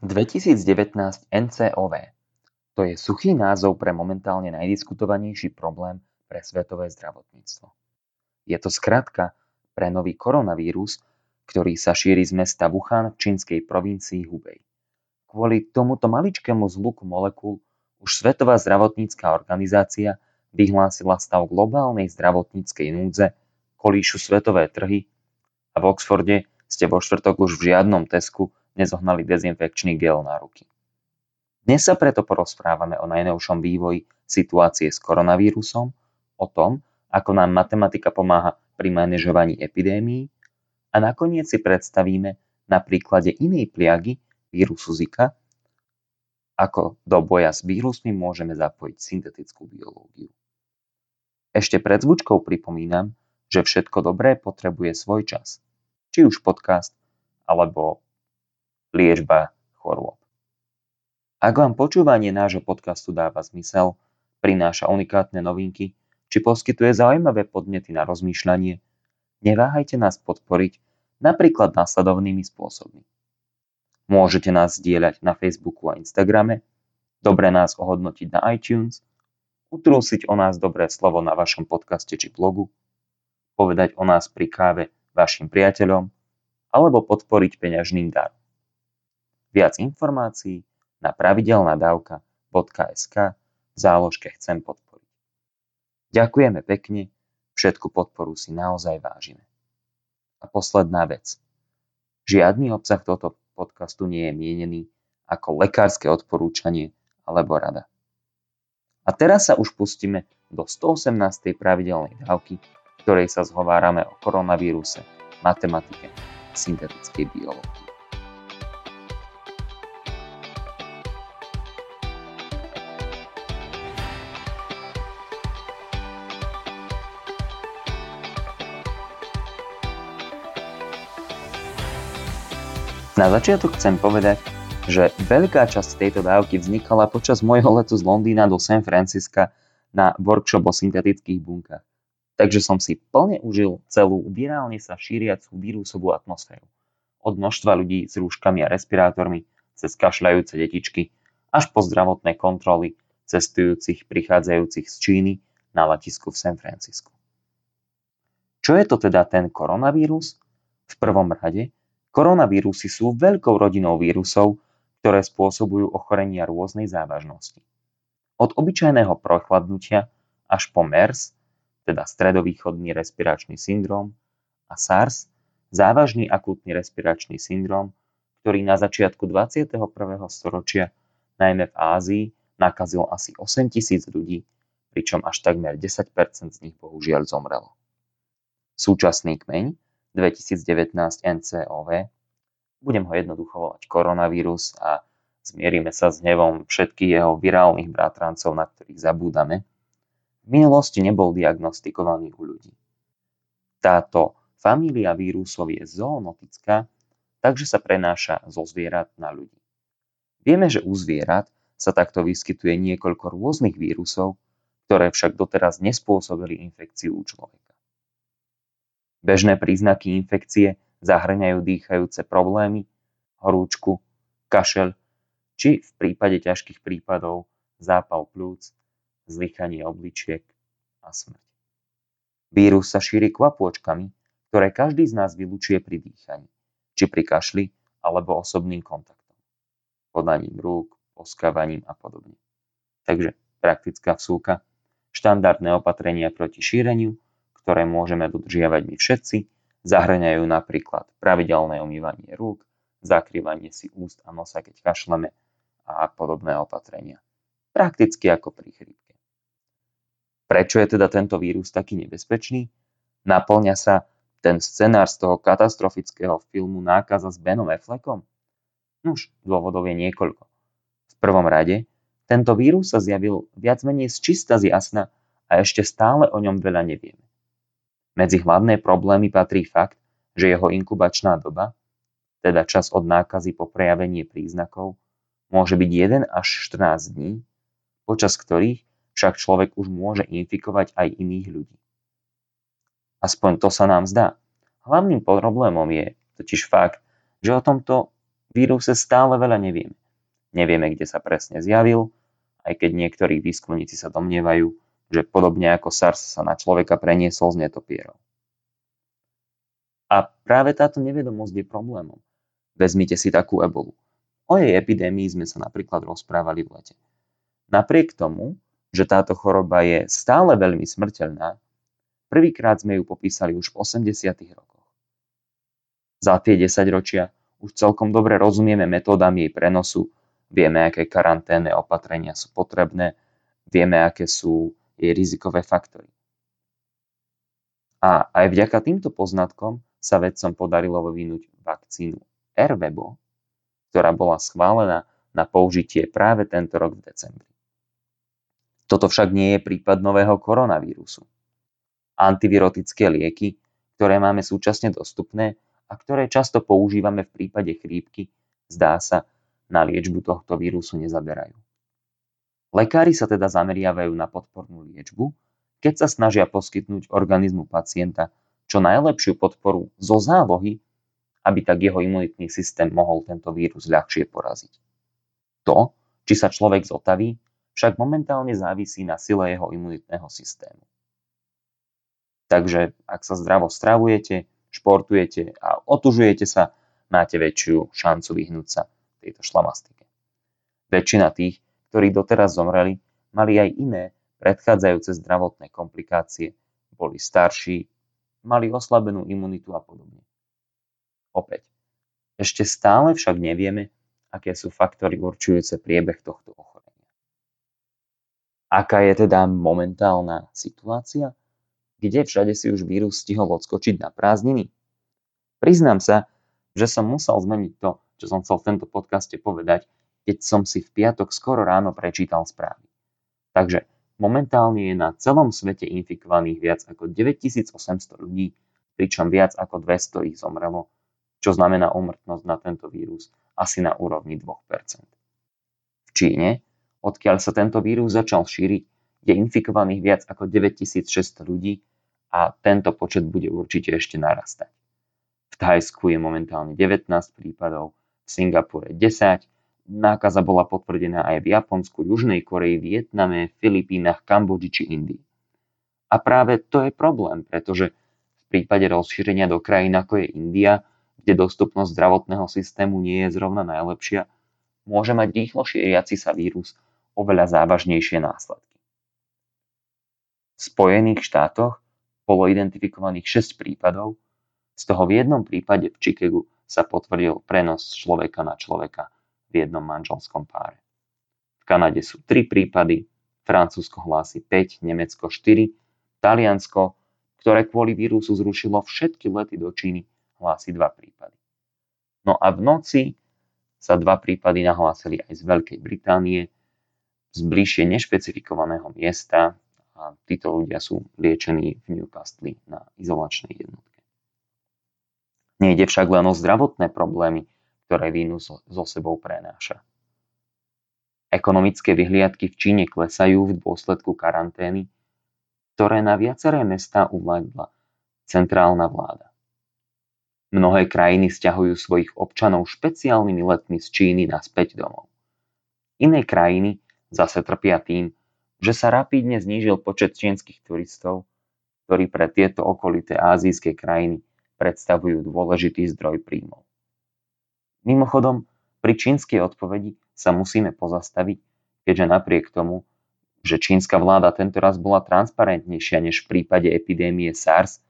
2019 NCOV To je suchý názov pre momentálne najdiskutovanejší problém pre svetové zdravotníctvo. Je to skratka pre nový koronavírus, ktorý sa šíri z mesta Wuhan v čínskej provincii Hubei. Kvôli tomuto maličkému zluku molekúl už Svetová zdravotnícká organizácia vyhlásila stav globálnej zdravotníckej núdze, kolíšu svetové trhy a v Oxforde ste vo štvrtok už v žiadnom Tesku nezohnali dezinfekčný gel na ruky. Dnes sa preto porozprávame o najnovšom vývoji situácie s koronavírusom, o tom, ako nám matematika pomáha pri manažovaní epidémií a nakoniec si predstavíme na príklade inej pliagy vírusu Zika, ako do boja s vírusmi môžeme zapojiť syntetickú biológiu. Ešte pred zvučkou pripomínam, že všetko dobré potrebuje svoj čas. Či už podcast, alebo liečba chorôb. Ak vám počúvanie nášho podcastu dáva zmysel, prináša unikátne novinky, či poskytuje zaujímavé podnety na rozmýšľanie, neváhajte nás podporiť napríklad následovnými spôsobmi. Môžete nás zdieľať na Facebooku a Instagrame, dobre nás ohodnotiť na iTunes, utrúsiť o nás dobré slovo na vašom podcaste či blogu, povedať o nás pri káve vašim priateľom alebo podporiť peňažným darom. Viac informácií na pravidelnadavka.sk v záložke Chcem podporiť. Ďakujeme pekne, všetku podporu si naozaj vážime. A posledná vec. Žiadny obsah tohto podcastu nie je mienený ako lekárske odporúčanie alebo rada. A teraz sa už pustíme do 118. pravidelnej dávky, ktorej sa zhovárame o koronavíruse, matematike, syntetickej biológii. Na začiatok chcem povedať, že veľká časť tejto dávky vznikala počas môjho letu z Londýna do San Francisca na workshop o syntetických bunkách. Takže som si plne užil celú virálne sa šíriacu vírusovú atmosféru. Od množstva ľudí s rúškami a respirátormi, cez kašľajúce detičky, až po zdravotné kontroly cestujúcich prichádzajúcich z Číny na letisku v San Francisku. Čo je to teda ten koronavírus? V prvom rade Koronavírusy sú veľkou rodinou vírusov, ktoré spôsobujú ochorenia rôznej závažnosti. Od obyčajného prochladnutia až po MERS, teda stredovýchodný respiračný syndrom, a SARS, závažný akútny respiračný syndrom, ktorý na začiatku 21. storočia, najmä v Ázii, nakazil asi 8 tisíc ľudí, pričom až takmer 10% z nich bohužiaľ zomrelo. Súčasný kmeň, 2019 NCOV. Budem ho jednoducho volať koronavírus a zmierime sa s hnevom všetkých jeho virálnych bratrancov, na ktorých zabúdame. V minulosti nebol diagnostikovaný u ľudí. Táto família vírusov je zoonotická, takže sa prenáša zo zvierat na ľudí. Vieme, že u zvierat sa takto vyskytuje niekoľko rôznych vírusov, ktoré však doteraz nespôsobili infekciu u človeka. Bežné príznaky infekcie zahŕňajú dýchajúce problémy, horúčku, kašeľ či v prípade ťažkých prípadov zápal plúc, zlychanie obličiek a smrť. Vírus sa šíri kvapôčkami, ktoré každý z nás vylučuje pri dýchaní, či pri kašli alebo osobným kontaktom, podaním rúk, poskávaním a podobne. Takže praktická vsúka, štandardné opatrenia proti šíreniu ktoré môžeme dodržiavať my všetci, zahŕňajú napríklad pravidelné umývanie rúk, zakrývanie si úst a nosa, keď kašleme a podobné opatrenia. Prakticky ako pri chrípke. Prečo je teda tento vírus taký nebezpečný? Naplňa sa ten scenár z toho katastrofického filmu Nákaza s Benom Affleckom? Nuž, dôvodov je niekoľko. V prvom rade, tento vírus sa zjavil viac menej z čista z jasna a ešte stále o ňom veľa nevieme. Medzi hlavné problémy patrí fakt, že jeho inkubačná doba, teda čas od nákazy po prejavenie príznakov, môže byť 1 až 14 dní, počas ktorých však človek už môže infikovať aj iných ľudí. Aspoň to sa nám zdá. Hlavným problémom je totiž fakt, že o tomto víruse stále veľa nevieme. Nevieme, kde sa presne zjavil, aj keď niektorí výskumníci sa domnievajú, že podobne ako SARS sa na človeka preniesol z netopierov. A práve táto nevedomosť je problémom. Vezmite si takú ebolu. O jej epidémii sme sa napríklad rozprávali v lete. Napriek tomu, že táto choroba je stále veľmi smrteľná, prvýkrát sme ju popísali už v 80. rokoch. Za tie 10 ročia už celkom dobre rozumieme metódam jej prenosu, vieme, aké karanténne opatrenia sú potrebné, vieme, aké sú jej rizikové faktory. A aj vďaka týmto poznatkom sa vedcom podarilo vyvinúť vakcínu Ervebo, ktorá bola schválená na použitie práve tento rok v decembri. Toto však nie je prípad nového koronavírusu. Antivirotické lieky, ktoré máme súčasne dostupné a ktoré často používame v prípade chrípky, zdá sa, na liečbu tohto vírusu nezaberajú. Lekári sa teda zameriavajú na podpornú liečbu, keď sa snažia poskytnúť organizmu pacienta čo najlepšiu podporu zo zálohy, aby tak jeho imunitný systém mohol tento vírus ľahšie poraziť. To, či sa človek zotaví, však momentálne závisí na sile jeho imunitného systému. Takže ak sa zdravo stravujete, športujete a otužujete sa, máte väčšiu šancu vyhnúť sa tejto šlamastike. Väčšina tých, ktorí doteraz zomreli, mali aj iné predchádzajúce zdravotné komplikácie, boli starší, mali oslabenú imunitu a podobne. Opäť, ešte stále však nevieme, aké sú faktory určujúce priebeh tohto ochorenia. Aká je teda momentálna situácia? Kde všade si už vírus stihol odskočiť na prázdniny? Priznám sa, že som musel zmeniť to, čo som chcel v tomto podcaste povedať, keď som si v piatok skoro ráno prečítal správy. Takže momentálne je na celom svete infikovaných viac ako 9800 ľudí, pričom viac ako 200 ich zomrelo, čo znamená umrtnosť na tento vírus asi na úrovni 2%. V Číne odkiaľ sa tento vírus začal šíriť, je infikovaných viac ako 9600 ľudí a tento počet bude určite ešte narastať. V Thajsku je momentálne 19 prípadov, v Singapure 10, nákaza bola potvrdená aj v Japonsku, Južnej Koreji, Vietname, Filipínach, Kambodži či Indii. A práve to je problém, pretože v prípade rozšírenia do krajín ako je India, kde dostupnosť zdravotného systému nie je zrovna najlepšia, môže mať rýchlo šíriaci sa vírus oveľa závažnejšie následky. V Spojených štátoch bolo identifikovaných 6 prípadov, z toho v jednom prípade v Chicagu sa potvrdil prenos človeka na človeka v jednom manželskom páre. V Kanade sú 3 prípady, Francúzsko hlási 5, Nemecko 4, Taliansko, ktoré kvôli vírusu zrušilo všetky lety do Číny, hlási 2 prípady. No a v noci sa dva prípady nahlásili aj z Veľkej Británie, z bližšie nešpecifikovaného miesta a títo ľudia sú liečení v Newcastle na izolačnej jednotke. Nejde však len o zdravotné problémy, ktoré vírus so sebou prenáša. Ekonomické vyhliadky v Číne klesajú v dôsledku karantény, ktoré na viaceré mestá uvládla centrálna vláda. Mnohé krajiny stiahujú svojich občanov špeciálnymi letmi z Číny naspäť domov. Iné krajiny zase trpia tým, že sa rapídne znížil počet čínskych turistov, ktorí pre tieto okolité azijské krajiny predstavujú dôležitý zdroj príjmov. Mimochodom, pri čínskej odpovedi sa musíme pozastaviť, keďže napriek tomu, že čínska vláda tento raz bola transparentnejšia než v prípade epidémie SARS,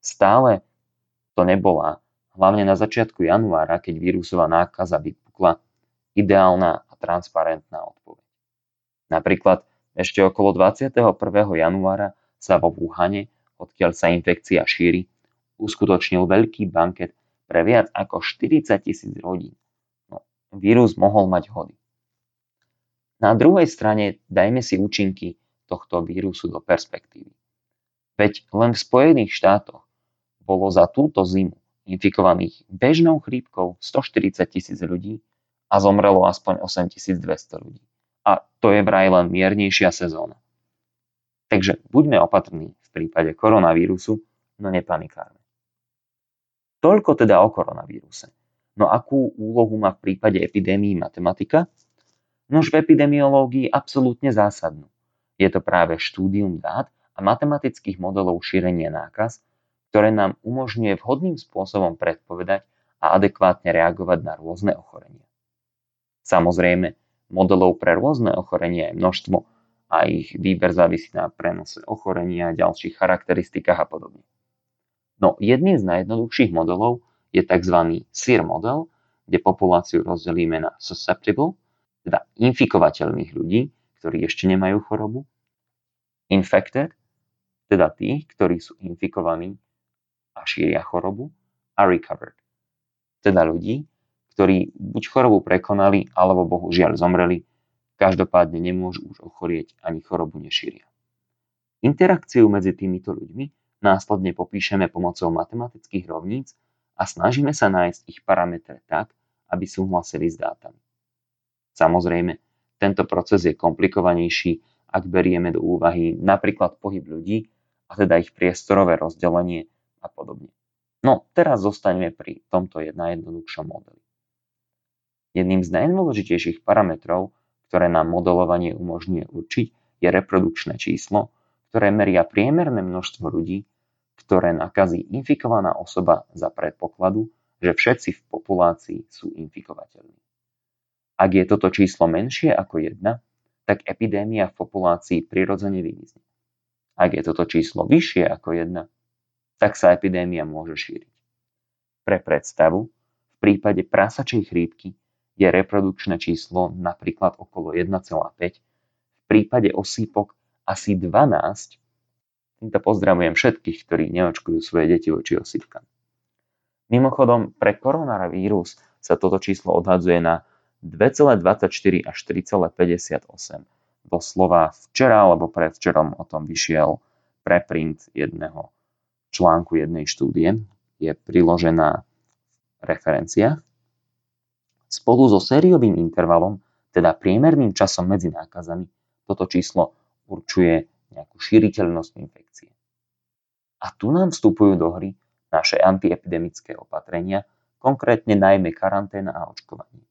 stále to nebola, hlavne na začiatku januára, keď vírusová nákaza vypukla, ideálna a transparentná odpoveď. Napríklad ešte okolo 21. januára sa vo Wuhane, odkiaľ sa infekcia šíri, uskutočnil veľký banket pre viac ako 40 tisíc rodín. No, vírus mohol mať hody. Na druhej strane dajme si účinky tohto vírusu do perspektívy. Veď len v Spojených štátoch bolo za túto zimu infikovaných bežnou chrípkou 140 tisíc ľudí a zomrelo aspoň 8200 ľudí a to je vraj len miernejšia sezóna. Takže buďme opatrní v prípade koronavírusu, no nepanikárme. Toľko teda o koronavíruse. No akú úlohu má v prípade epidémií matematika? Nož v epidemiológii absolútne zásadnú. Je to práve štúdium dát a matematických modelov šírenia nákaz, ktoré nám umožňuje vhodným spôsobom predpovedať a adekvátne reagovať na rôzne ochorenia. Samozrejme, modelov pre rôzne ochorenia je množstvo a ich výber závisí na prenose ochorenia, ďalších charakteristikách a podobne. No jedným z najjednoduchších modelov je tzv. SIR model, kde populáciu rozdelíme na susceptible, teda infikovateľných ľudí, ktorí ešte nemajú chorobu, infected, teda tých, ktorí sú infikovaní a šíria chorobu, a recovered, teda ľudí, ktorí buď chorobu prekonali, alebo bohužiaľ zomreli každopádne nemôžu už ochorieť ani chorobu nešíria. Interakciu medzi týmito ľuďmi následne popíšeme pomocou matematických rovníc a snažíme sa nájsť ich parametre tak, aby súhlasili s dátami. Samozrejme, tento proces je komplikovanejší, ak berieme do úvahy napríklad pohyb ľudí, a teda ich priestorové rozdelenie a podobne. No, teraz zostaneme pri tomto najjednoduchšom modeli. Jedným z najdôležitejších parametrov ktoré nám modelovanie umožňuje určiť, je reprodukčné číslo, ktoré meria priemerné množstvo ľudí, ktoré nakazí infikovaná osoba za predpokladu, že všetci v populácii sú infikovateľní. Ak je toto číslo menšie ako 1, tak epidémia v populácii prirodzene vymizne. Ak je toto číslo vyššie ako 1, tak sa epidémia môže šíriť. Pre predstavu, v prípade prasačej chrípky je reprodukčné číslo napríklad okolo 1,5, v prípade osýpok asi 12. Týmto pozdravujem všetkých, ktorí neočkujú svoje deti voči osýpkam. Mimochodom, pre koronavírus sa toto číslo odhadzuje na 2,24 až 3,58. Doslova včera alebo predvčerom o tom vyšiel preprint jedného článku jednej štúdie. Je priložená v referenciách. Spolu so sériovým intervalom, teda priemerným časom medzi nákazami, toto číslo určuje nejakú šíriteľnosť infekcie. A tu nám vstupujú do hry naše antiepidemické opatrenia, konkrétne najmä karanténa a očkovanie.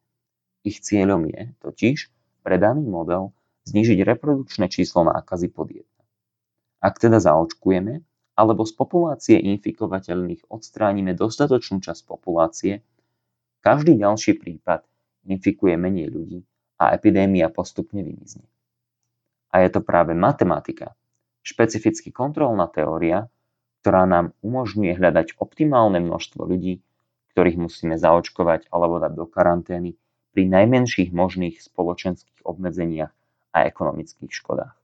Ich cieľom je totiž pre daný model znížiť reprodukčné číslo nákazy pod 1. Ak teda zaočkujeme, alebo z populácie infikovateľných odstránime dostatočnú časť populácie, každý ďalší prípad infikuje menej ľudí a epidémia postupne vymizne. A je to práve matematika, špecificky kontrolná teória, ktorá nám umožňuje hľadať optimálne množstvo ľudí, ktorých musíme zaočkovať alebo dať do karantény pri najmenších možných spoločenských obmedzeniach a ekonomických škodách.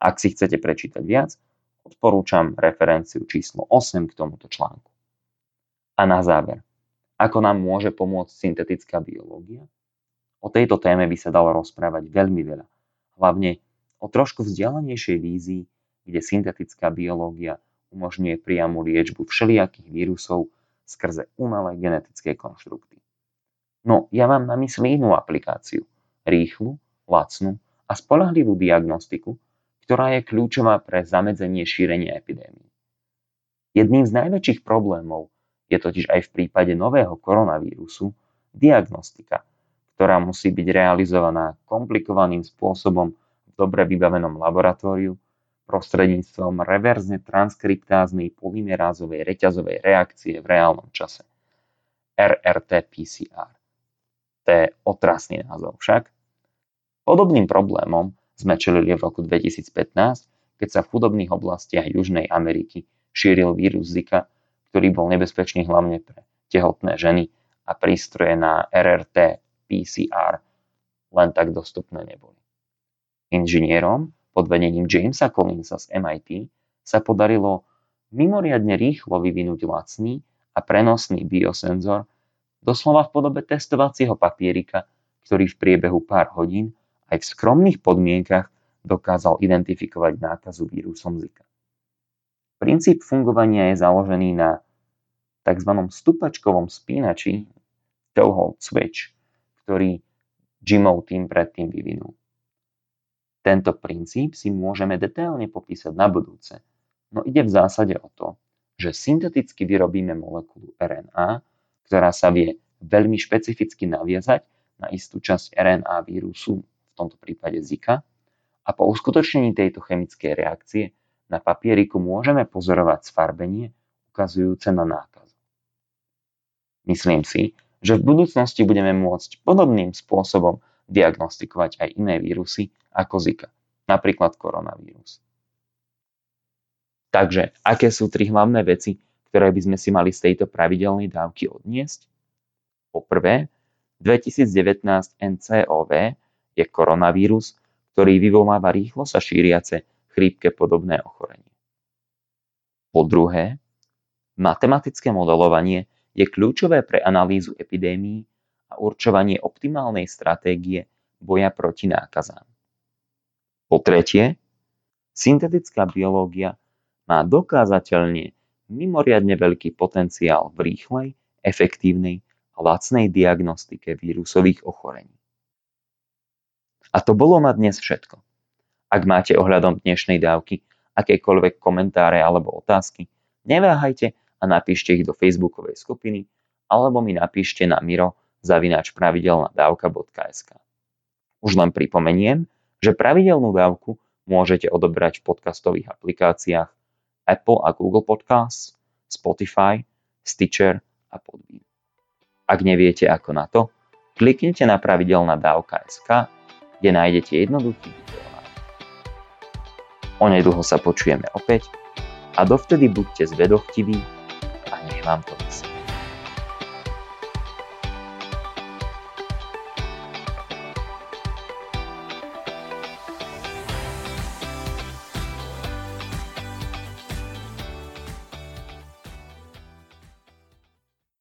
Ak si chcete prečítať viac, odporúčam referenciu číslo 8 k tomuto článku. A na záver, ako nám môže pomôcť syntetická biológia? O tejto téme by sa dalo rozprávať veľmi veľa. Hlavne o trošku vzdialenejšej vízii, kde syntetická biológia umožňuje priamu liečbu všelijakých vírusov skrze umelé genetické konštrukty. No, ja mám na mysli inú aplikáciu. Rýchlu, lacnú a spolahlivú diagnostiku, ktorá je kľúčová pre zamedzenie šírenia epidémie. Jedným z najväčších problémov je totiž aj v prípade nového koronavírusu diagnostika, ktorá musí byť realizovaná komplikovaným spôsobom dobre vybavenom laboratóriu prostredníctvom reverzne transkriptáznej polymerázovej reťazovej reakcie v reálnom čase. RRT-PCR. To je otrasný názov však. Podobným problémom sme čelili v roku 2015, keď sa v chudobných oblastiach Južnej Ameriky šíril vírus Zika ktorý bol nebezpečný hlavne pre tehotné ženy a prístroje na RRT PCR len tak dostupné neboli. Inžinierom pod vedením Jamesa Collinsa z MIT sa podarilo mimoriadne rýchlo vyvinúť lacný a prenosný biosenzor doslova v podobe testovacieho papierika, ktorý v priebehu pár hodín aj v skromných podmienkach dokázal identifikovať nákazu vírusom Zika. Princíp fungovania je založený na tzv. stupačkovom spínači Toehold Switch, ktorý Jimov tým predtým vyvinul. Tento princíp si môžeme detailne popísať na budúce, no ide v zásade o to, že synteticky vyrobíme molekulu RNA, ktorá sa vie veľmi špecificky naviazať na istú časť RNA vírusu, v tomto prípade Zika, a po uskutočnení tejto chemickej reakcie na papieriku môžeme pozorovať sfarbenie ukazujúce na nákazu. Myslím si, že v budúcnosti budeme môcť podobným spôsobom diagnostikovať aj iné vírusy ako Zika, napríklad koronavírus. Takže, aké sú tri hlavné veci, ktoré by sme si mali z tejto pravidelnej dávky odniesť? Poprvé, 2019 NCOV je koronavírus, ktorý vyvoláva rýchlo sa šíriace chrípke podobné ochorenie. Po druhé, matematické modelovanie je kľúčové pre analýzu epidémií a určovanie optimálnej stratégie boja proti nákazám. Po tretie, syntetická biológia má dokázateľne mimoriadne veľký potenciál v rýchlej, efektívnej a lacnej diagnostike vírusových ochorení. A to bolo na dnes všetko. Ak máte ohľadom dnešnej dávky akékoľvek komentáre alebo otázky, neváhajte a napíšte ich do facebookovej skupiny alebo mi napíšte na miro zavináč pravidelnadávka.sk. Už len pripomeniem, že pravidelnú dávku môžete odobrať v podcastových aplikáciách Apple a Google Podcasts, Spotify, Stitcher a Podbean. Ak neviete ako na to, kliknite na pravidelná dávka.sk, kde nájdete jednoduchý videonáč. Onedlho sa počujeme opäť a dovtedy buďte zvedochtiví a nech vám to myslí.